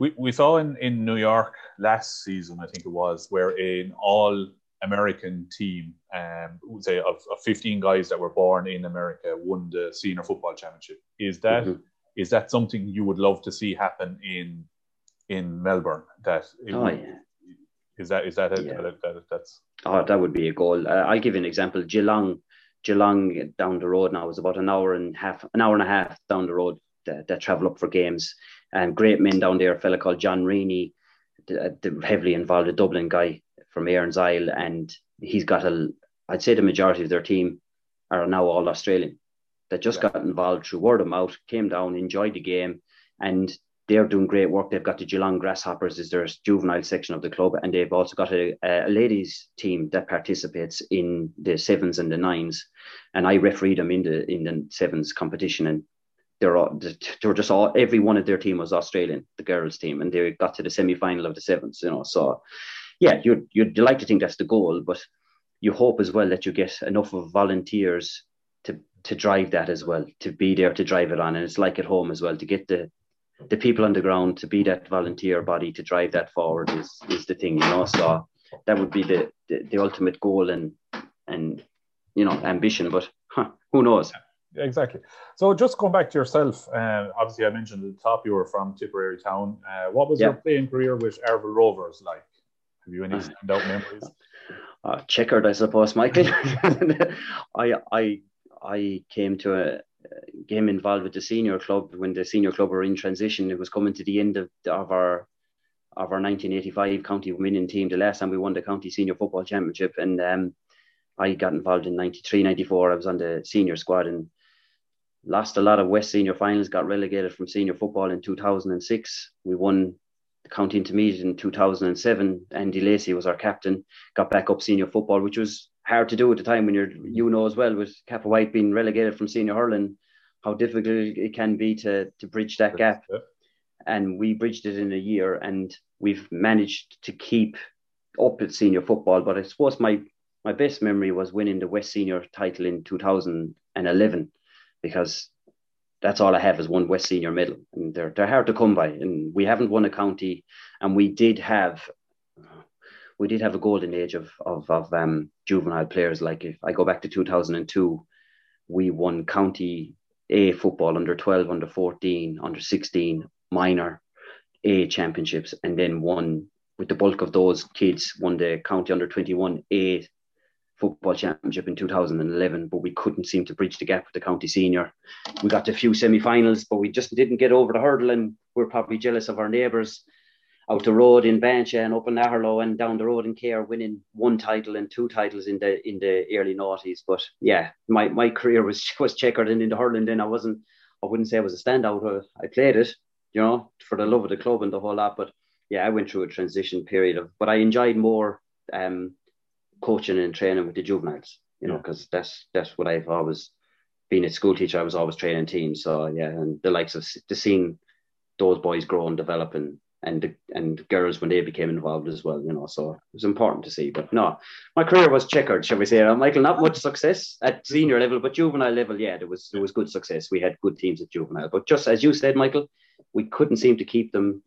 we, we saw in, in New York last season, I think it was, where an all American team, um, say of, of 15 guys that were born in America, won the senior football championship. Is that mm-hmm is that something you would love to see happen in in Melbourne? That oh would, yeah. Is that is that, a, yeah. that, that that's oh that would be a goal. Uh, I'll give you an example. Geelong, Geelong down the road now is about an hour and half, an hour and a half down the road that, that travel up for games. And great men down there, a fella called John Reaney, the, uh, the heavily involved, a Dublin guy from Erin's Isle, and he's got a. I'd say the majority of their team are now all Australian that just yeah. got involved through word of mouth, came down, enjoyed the game, and they're doing great work. They've got the Geelong Grasshoppers is their juvenile section of the club, and they've also got a, a ladies team that participates in the sevens and the nines. And I refereed them in the in the sevens competition, and they're all, they're just all every one of their team was Australian, the girls team, and they got to the semi final of the sevens. You know, so yeah, you'd you'd like to think that's the goal, but you hope as well that you get enough of volunteers to to drive that as well, to be there to drive it on. And it's like at home as well, to get the the people on the ground to be that volunteer body to drive that forward is is the thing, you know. So that would be the the, the ultimate goal and and you know ambition. But huh, who knows? Exactly. So just going back to yourself, uh, obviously I mentioned at the top you were from Tipperary town. Uh, what was your playing career with Arravale Rovers like? Have you any standout memories? Uh, checkered, I suppose, Michael. I I I came to a game involved with the senior club when the senior club were in transition. It was coming to the end of, of our of our 1985 county winning team. The last time we won the county senior football championship, and um, I got involved in 93, 94. I was on the senior squad and lost a lot of West senior finals. Got relegated from senior football in 2006. We won the county intermediate in 2007. Andy Lacey was our captain. Got back up senior football, which was hard to do at the time when you're you know as well with Cappawhite being relegated from senior hurling, how difficult it can be to to bridge that gap. Yeah. And we bridged it in a year, and we've managed to keep up at senior football. But I suppose my my best memory was winning the West Senior title in 2011, because that's all I have is one West Senior Middle, and they're they're hard to come by. And we haven't won a county, and we did have we did have a golden age of of, of um, juvenile players. Like if I go back to 2002, we won county A football under 12, under 14, under 16, minor A championships, and then won with the bulk of those kids won the county under 21 A football championship in 2011, but we couldn't seem to bridge the gap with the county senior. We got a few semi-finals, but we just didn't get over the hurdle, and we're probably jealous of our neighbours out the road in Bansha and up in Aherlow and down the road in Cahir, winning one title and two titles in the in the early noughties. But yeah, my, my career was was checkered and in the hurling. Then I wasn't, I wouldn't say I was a standout. I played it, you know, for the love of the club and the whole lot. But yeah, I went through a transition period of, but I enjoyed more um, coaching and training with the juveniles, you know, because that's that's what I've always been a school teacher. I was always training teams. So yeah, and the likes of the seeing those boys grow and develop and and the, and girls when they became involved as well, you know. So it was important to see. But no, my career was checkered, shall we say? Uh, Michael, not much success at senior level, but juvenile level, yeah, there was there was good success. We had good teams at juvenile, but just as you said, Michael, we couldn't seem to keep them.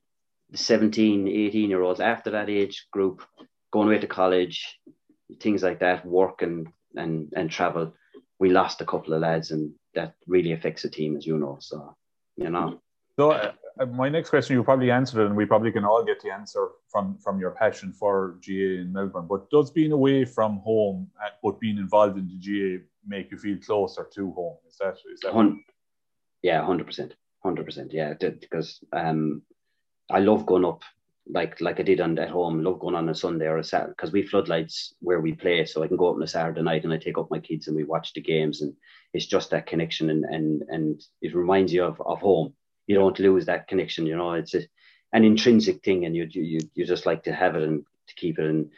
The 17, 18 year olds after that age group going away to college, things like that, work and and and travel. We lost a couple of lads, and that really affects the team, as you know. So, you know. So uh, uh, my next question, you probably answered it, and we probably can all get the answer from from your passion for GA in Melbourne. But does being away from home, uh, but being involved in the GA, make you feel closer to home? Is that is that? Hun- yeah, hundred percent, hundred percent. Yeah, because um, I love going up like like I did on at home. Love going on a Sunday or a Saturday because we floodlights where we play, so I can go up on a Saturday night and I take up my kids and we watch the games, and it's just that connection and and and it reminds you of of home you don't lose that connection. You know, it's a, an intrinsic thing, and you you you just like to have it and to keep it. And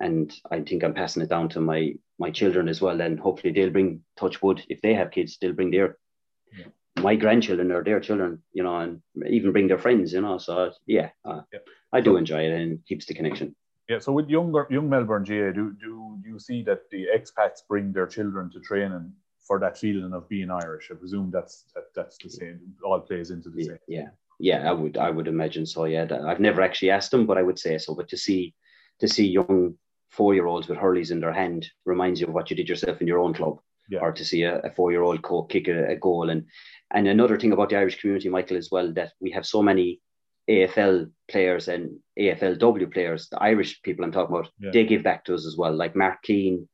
and I think I'm passing it down to my my children as well. And hopefully they'll bring touch wood if they have kids, they'll bring their yeah. my grandchildren or their children, you know, and even bring their friends, you know. So yeah, uh, yeah. I do enjoy it and it keeps the connection. Yeah. So with younger young Melbourne GA, do do you see that the expats bring their children to training for that feeling of being Irish. I presume that's that, that's the same. All plays into the yeah, same. Yeah, yeah, I would I would imagine so. Yeah, I've never actually asked them, but I would say so. But to see to see young four year olds with hurleys in their hand reminds you of what you did yourself in your own club. Yeah. Or to see a, a four year old kick a, a goal and and another thing about the Irish community, Michael, as well, that we have so many AFL players and AFLW players, the Irish people I'm talking about, yeah. they give back to us as well. Like Mark Keane,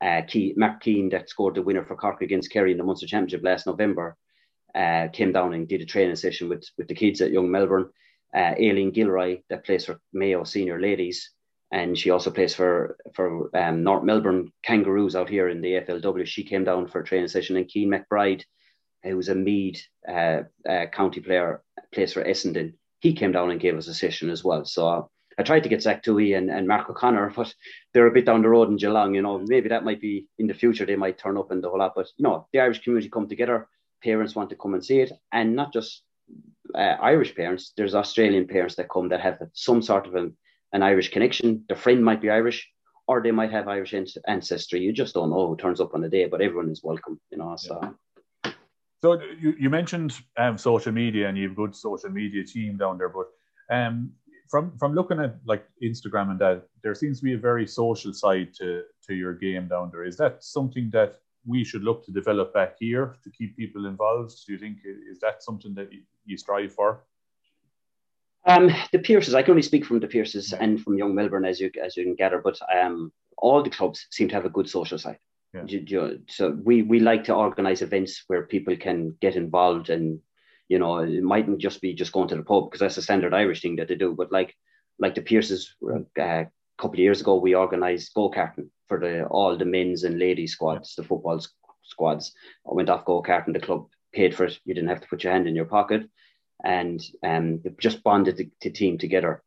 uh, Key, Mark Keane that scored the winner for Cork against Kerry in the Munster Championship last November uh, came down and did a training session with, with the kids at Young Melbourne. Uh, Aileen Gilroy that plays for Mayo Senior Ladies, and she also plays for for um, North Melbourne Kangaroos out here in the AFLW. She came down for a training session, and Cian McBride, who's a Meath uh, uh, county player, plays for Essendon. He came down and gave us a session as well. So I tried to get Zach Tuohy and, and Mark O'Connor, but they're a bit down the road in Geelong. You know, maybe that might be in the future they might turn up and the whole lot. But you know, the Irish community come together. Parents want to come and see it, and not just uh, Irish parents. There's Australian parents that come that have some sort of an, an Irish connection. Their friend might be Irish, or they might have Irish ancestry. You just don't know who turns up on the day, but everyone is welcome. You know, so. Yeah. So you, you mentioned um, social media and you have a good social media team down there, but um, from from looking at like Instagram and that, there seems to be a very social side to to your game down there. Is that something that we should look to develop back here to keep people involved? Do you think is that something that you strive for? Um, the Pearses, I can only speak from the Pearses and from Young Melbourne, as you as you can gather, but um, all the clubs seem to have a good social side. Yeah. So we we like to organise events where people can get involved and you know, it mightn't just be just going to the pub because that's a standard Irish thing that they do. But like like the Pearses, uh, a couple of years ago, we organised go karting for the all the men's and ladies squads, the football squads. I went off go karting. The club paid for it. You didn't have to put your hand in your pocket, and um, just bonded the, the team together.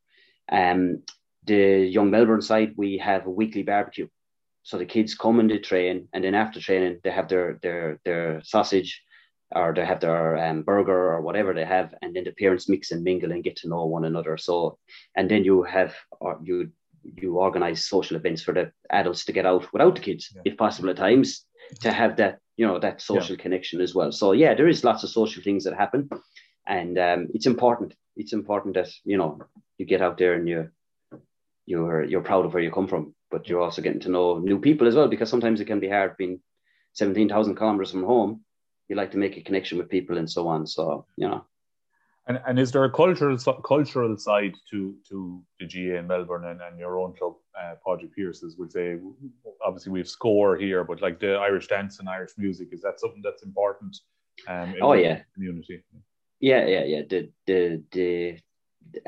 Um, the young Melbourne side, we have a weekly barbecue. So the kids come and they train, and then after training, they have their their their sausage or they have their um, burger or whatever they have, and then the parents mix and mingle and get to know one another. So, and then you have or you you organize social events for the adults to get out without the kids, yeah. if possible at times, to have that you know that social yeah. connection as well. So yeah, there is lots of social things that happen, and um, it's important. It's important that you know you get out there and you you're you're proud of where you come from, but you're also getting to know new people as well because sometimes it can be hard being seventeen thousand kilometers from home you like to make a connection with people and so on. So you know. And, and is there a cultural cultural side to to the GA in Melbourne and, and your own club, uh, Padraig Pearse's? Would say obviously we've score here, but like the Irish dance and Irish music, is that something that's important? Um, oh yeah, community. Yeah, yeah, yeah. The the the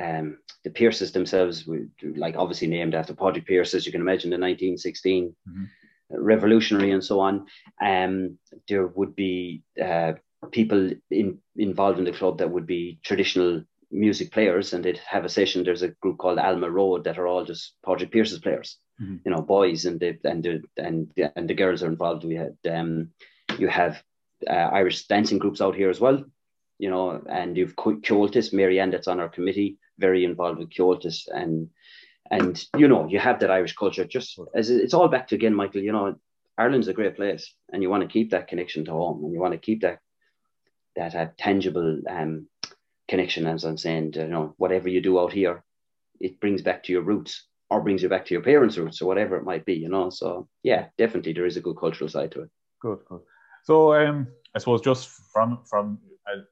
um, the Pearses themselves, were, like obviously named after Padraig Pearse, as you can imagine, the 1916 mm-hmm. revolutionary and so on. Um, there would be uh, people in, involved in the club that would be traditional music players, and they'd have a session. There's a group called Alma Road that are all just Padraig Pearse's players, mm-hmm. you know, boys, and the and the and and the girls are involved. We had um, you have uh, Irish dancing groups out here as well you know, and you've Comhaltas, Marianne, that's on our committee, very involved with Comhaltas, and and you know, you have that Irish culture. Just as it's all back to again, Michael. You know, Ireland's a great place, and you want to keep that connection to home, and you want to keep that that uh, tangible um, connection. As I'm saying, you know, whatever you do out here, it brings back to your roots, or brings you back to your parents' roots, or whatever it might be. You know, so yeah, definitely there is a good cultural side to it. Good, good. So um, I suppose just from from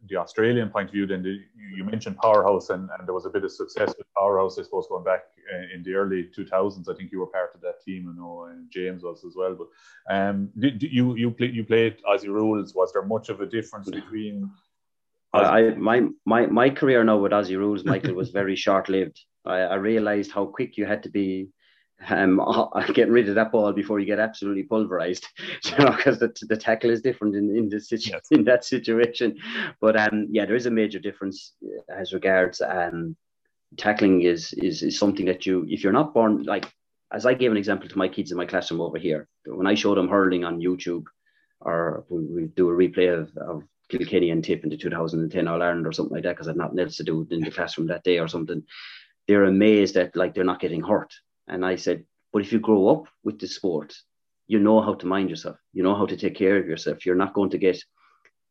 the Australian point of view, then the, you mentioned Powerhouse, and, and there was a bit of success with Powerhouse, I suppose, going back uh, in the early 2000s. I think you were part of that team, I know, and James was as well. But um, did, did you you play, you played Aussie rules? Was there much of a difference between? I, my my my career now with Aussie rules, Michael, was very short lived. I, I realized how quick you had to be um, getting rid of that ball before you get absolutely pulverized, you know, because the, the tackle is different in, in, this situ- yes. in that situation. But um, yeah, there is a major difference as regards um, tackling is, is is something that you, if you're not born, like as I gave an example to my kids in my classroom over here, when I showed them hurling on YouTube, or we, we do a replay of, of Kilkenny and Tip in the 2010 All Ireland or something like that, because I had nothing else to do in the classroom that day or something, they're amazed that like they're not getting hurt and I said, but if you grow up with the sport, you know how to mind yourself. You know how to take care of yourself. You're not going to get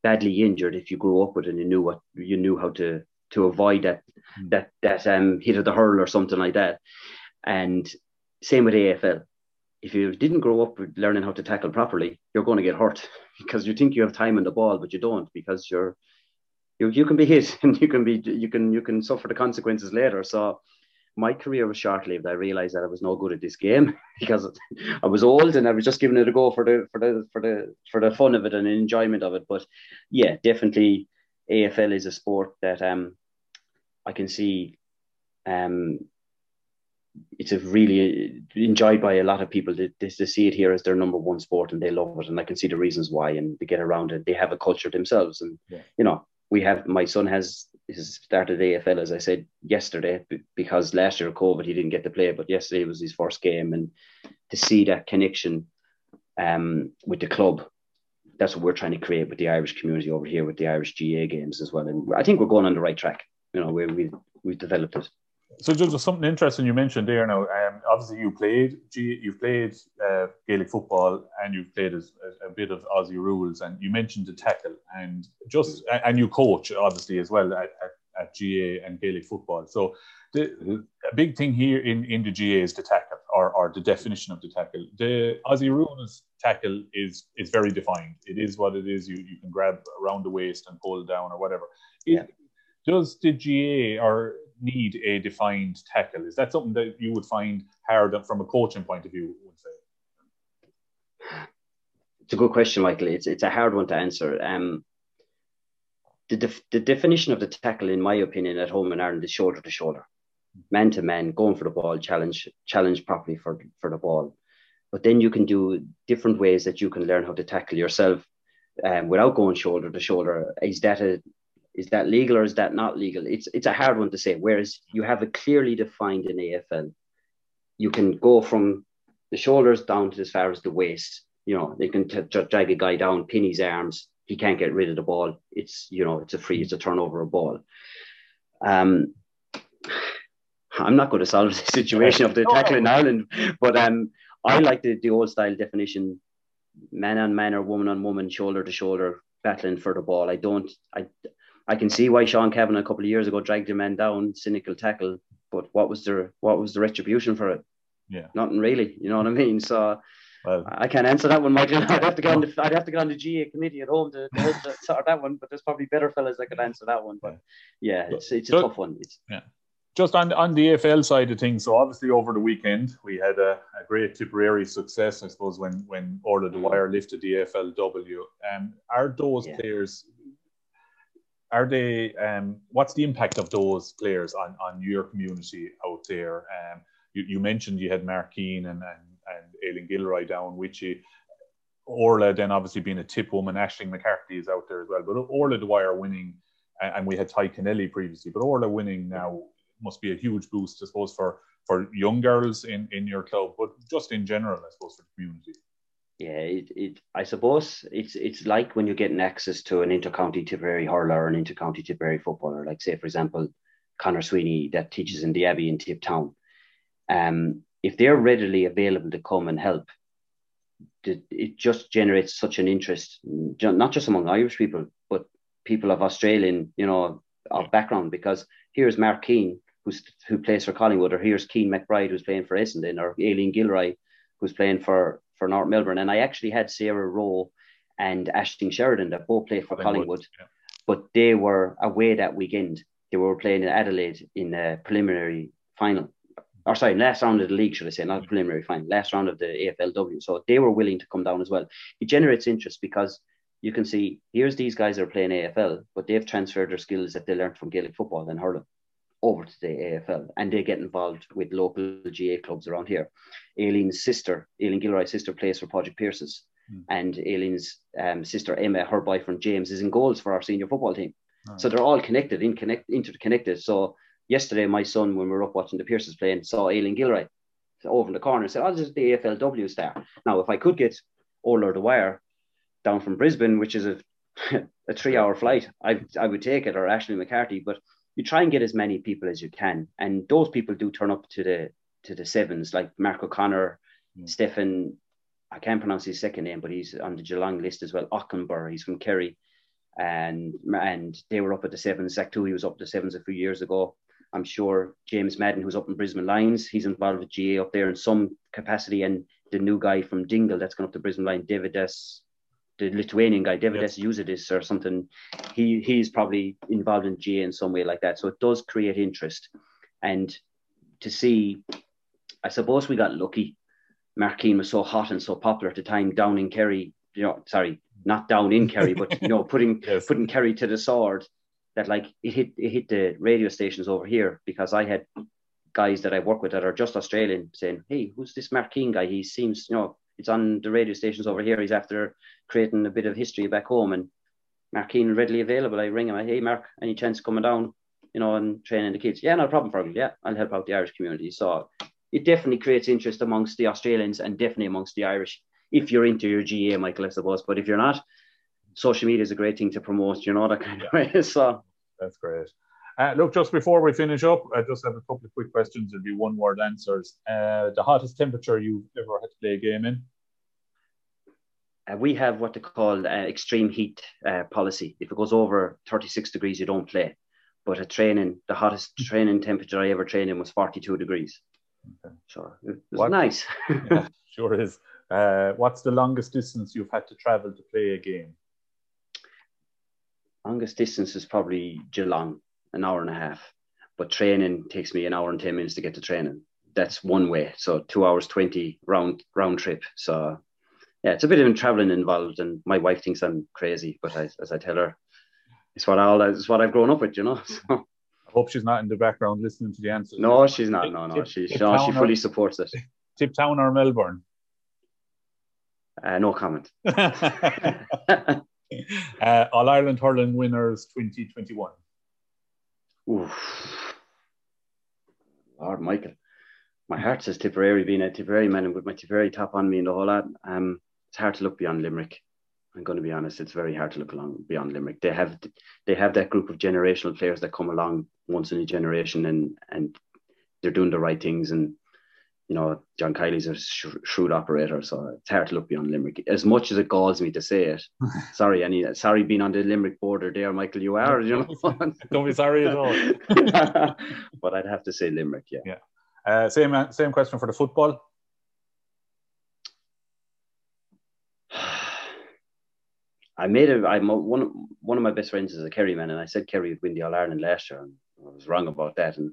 badly injured if you grew up with it and you knew what you knew how to to avoid that mm. that that um hit of the hurl or something like that. And same with AFL. If you didn't grow up with learning how to tackle properly, you're going to get hurt because you think you have time in the ball, but you don't because you're you, you can be hit and you can be you can you can suffer the consequences later. So my career was short lived. I realized that I was no good at this game because I was old and I was just giving it a go for the for the for the for the fun of it and enjoyment of it. But yeah, definitely AFL is a sport that um I can see um it's a really enjoyed by a lot of people to, to, see it here as their number one sport and they love it and I can see the reasons why and they get around it. They have a culture themselves and yeah. you know we have my son has has started AFL as I said yesterday because last year COVID he didn't get to play, but yesterday was his first game, and to see that connection um, with the club, that's what we're trying to create with the Irish community over here with the Irish GA games as well, and I think we're going on the right track. You know, we we we've developed it. So just something interesting you mentioned there. Now, um, obviously you played you've played uh, Gaelic football and you've played a, a, bit of Aussie rules, and you mentioned the tackle and just and you coach obviously as well at, at, at GAA and Gaelic football. So the a big thing here in, in the GA is the tackle or, or the definition of the tackle. The Aussie rules tackle is is very defined. It is what it is. You you can grab around the waist and pull down or whatever. It, yeah. Does the GA or need a defined tackle? Is that something that you would find hard from a coaching point of view? Would say. It's a good question, Michael. It's it's a hard one to answer. Um, the def- the definition of the tackle, in my opinion, at home in Ireland is shoulder to shoulder, man to man, going for the ball, challenge challenge properly for for the ball. But then you can do different ways that you can learn how to tackle yourself um, without going shoulder to shoulder. Is that a is that legal or is that not legal? It's it's a hard one to say. Whereas you have it clearly defined in AFL, you can go from the shoulders down to as far as the waist. You know, they can t- drag a guy down, pin his arms. He can't get rid of the ball. It's you know, it's a free, it's a turnover of ball. Um, I'm not going to solve the situation of the tackle in Ireland, but um, I like the, the old style definition: man on man or woman on woman, shoulder to shoulder, battling for the ball. I don't. I I can see why Sean Cavanagh a couple of years ago dragged a man down, cynical tackle, but what was the what was the retribution for it? Yeah, nothing really. You know what I mean? So Well, I can't answer that one, Michael. I'd have to go on the I'd have to go on the GA committee at home to, to, to sort that one. But there's probably better fellas that could answer that one. But yeah, it's it's a so, tough one. It's, yeah. Just on on the AFL side of things, so obviously over the weekend we had a, a great Tipperary success, I suppose, when when Orla Dwyer lifted the AFLW. Um, are those yeah. players are they um, what's the impact of those players on, on your community out there? Um, you, you mentioned you had Mark Keane and, and, and Aileen Gilroy down with you. Orla then obviously being a tip woman Aisling McCarthy is out there as well but Orla Dwyer winning and we had Ty Kennelly previously but Orla winning now must be a huge boost I suppose for for young girls in in your club but just in general I suppose for the community yeah, it, it I suppose it's it's like when you're getting access to an intercounty Tipperary hurler or an intercounty Tipperary footballer, like say for example, Conor Sweeney that teaches in the Abbey in Tip Town. Um, if they're readily available to come and help, it just generates such an interest, not just among Irish people, but people of Australian, you know, of background. Because here's Mark Keane, who's who plays for Collingwood, or here's Cian McBride, who's playing for Essendon, or Aileen Gilroy, who's playing for for North Melbourne. And I actually had Sarah Rowe and Aishling Sheridan that both played for Collingwood, Collingwood yeah. but they were away that weekend. They were playing in Adelaide in the preliminary final. Or sorry, last round of the league, should I say, not mm-hmm. preliminary final, last round of the AFLW. So they were willing to come down as well. It generates interest because you can see here's these guys that are playing AFL, but they've transferred their skills that they learned from Gaelic football and hurling over to the AFL and they get involved with local GA clubs around here. Aileen's sister, Aileen Gilroy's sister, plays for Padraig Pearse's, Mm. And Aileen's um, sister Emma, her boyfriend James, is in goals for our senior football team. Oh. So they're all connected, in connect, interconnected. So yesterday, my son, when we were up watching the Pearses playing, saw Aileen Gilroy over in the corner and said, Oh, this is the AFLW star. Now, if I could get Orla O'Dwyer down from Brisbane, which is a, a three hour flight, I, I would take it, or Ashley McCarthy. But you try and get as many people as you can, and those people do turn up to the to the sevens, like Mark O'Connor, mm. Stephen. I can't pronounce his second name, but he's on the Geelong list as well. Okunbor, he's from Kerry, and and they were up at the sevens. Zach Tuohy, he was up at the sevens a few years ago. I'm sure James Madden, who's up in Brisbane Lions, he's involved with GA up there in some capacity, and the new guy from Dingle that's gone up to Brisbane Lions, David S the Lithuanian guy, David this or something, he he's probably involved in GA in some way like that. So it does create interest. And to see, I suppose we got lucky. Mark Keane was so hot and so popular at the time down in Kerry, you know, sorry, not down in Kerry, but you know, putting yes. putting Kerry to the sword that like it hit it hit the radio stations over here because I had guys that I work with that are just Australian saying, Hey, who's this Mark Keane guy? He seems, you know, it's on the radio stations over here. He's after creating a bit of history back home. And Mark Keane readily available. I ring him. I, hey, Mark, any chance coming down, you know, and training the kids? Yeah, no problem me. Yeah, I'll help out the Irish community. So it definitely creates interest amongst the Australians and definitely amongst the Irish if you're into your GA, Michael, I suppose. But if you're not, social media is a great thing to promote, you know, that kind of way. So that's great. Uh, look, just before we finish up, I just have a couple of quick questions. It'll be one word answers. Uh, the hottest temperature you've ever had to play a game in? uh, we have what they call uh, extreme heat uh, policy. If it goes over 36 degrees, you don't play. But at training, the hottest hmm. training temperature I ever trained in was 42 degrees. Okay. So it was what, nice. yeah, sure is. Uh, what's the longest distance you've had to travel to play a game? Longest distance is probably Geelong, an hour and a half. But training takes me an hour and 10 minutes to get to training. That's one way. So two hours 20 round round trip. So yeah, it's a bit of traveling involved, and my wife thinks I'm crazy, but I, as I tell her, it's what all it's what I've grown up with, you know. So. I hope she's not in the background listening to the answers. No, she's not. No, no, she she, no, she fully or, supports it. Tip Town or Melbourne? Uh, no comment. uh, All Ireland hurling winners 2021. Oof. Lord Michael. My heart says Tipperary being a Tipperary man and with my Tipperary top on me and the whole lot. Um, it's hard to look beyond Limerick. I'm going to be honest; it's very hard to look along beyond Limerick. They have they have that group of generational players that come along once in a generation, and and they're doing the right things. And you know, John Kiely's a sh- shrewd operator, so it's hard to look beyond Limerick. As much as it galls me to say it, sorry, any sorry being on the Limerick border there, Michael, you are, you know. Don't be sorry at all. but I'd have to say Limerick, yeah. Yeah. Uh, same uh, same question for the football. I made a I'm a, one one of my best friends is a Kerry man, and I said Kerry would win the All Ireland last year, and I was wrong about that. And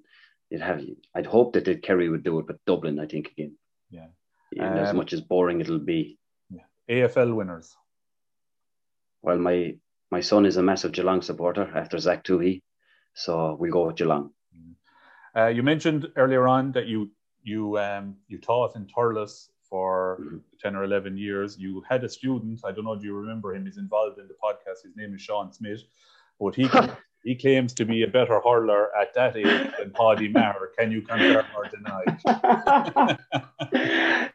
it have. I'd hope that the Kerry would do it, but Dublin, I think again. Yeah. Um, as much as boring it'll be. Yeah. AFL winners. Well, my my son is a massive Geelong supporter after Zach Tuohy, so we'll go with Geelong. Uh, you mentioned earlier on that you you um, you taught in Thurles for mm-hmm. 10 or 11 years. You had a student, I don't know if you remember him, he's involved in the podcast. His name is Sean Smith, but he he claims to be a better hurler at that age than Paddy Maher. Can you confirm or deny?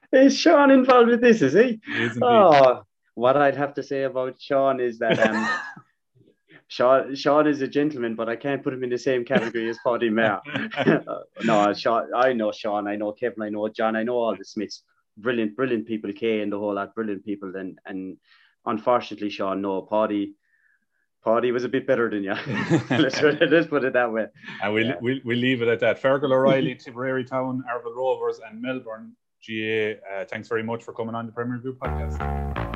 is Sean involved with this, is he? he oh, what I'd have to say about Sean is that um, Sean, Sean is a gentleman, but I can't put him in the same category as Paddy Maher. no, Sean, I know Sean, I know Kevin, I know John, I know all the Smiths. Brilliant, brilliant people, Kay and the whole lot, brilliant people. And, and unfortunately, Sean, no, Paddy, Paddy was a bit better than you. let's, let's, put it that way. And we'll, yeah. we'll, we'll leave it at that. Fergal O'Reilly, Tipperary Town, Arravale Rovers, and Melbourne GA. Uh, thanks very much for coming on the Premier View podcast.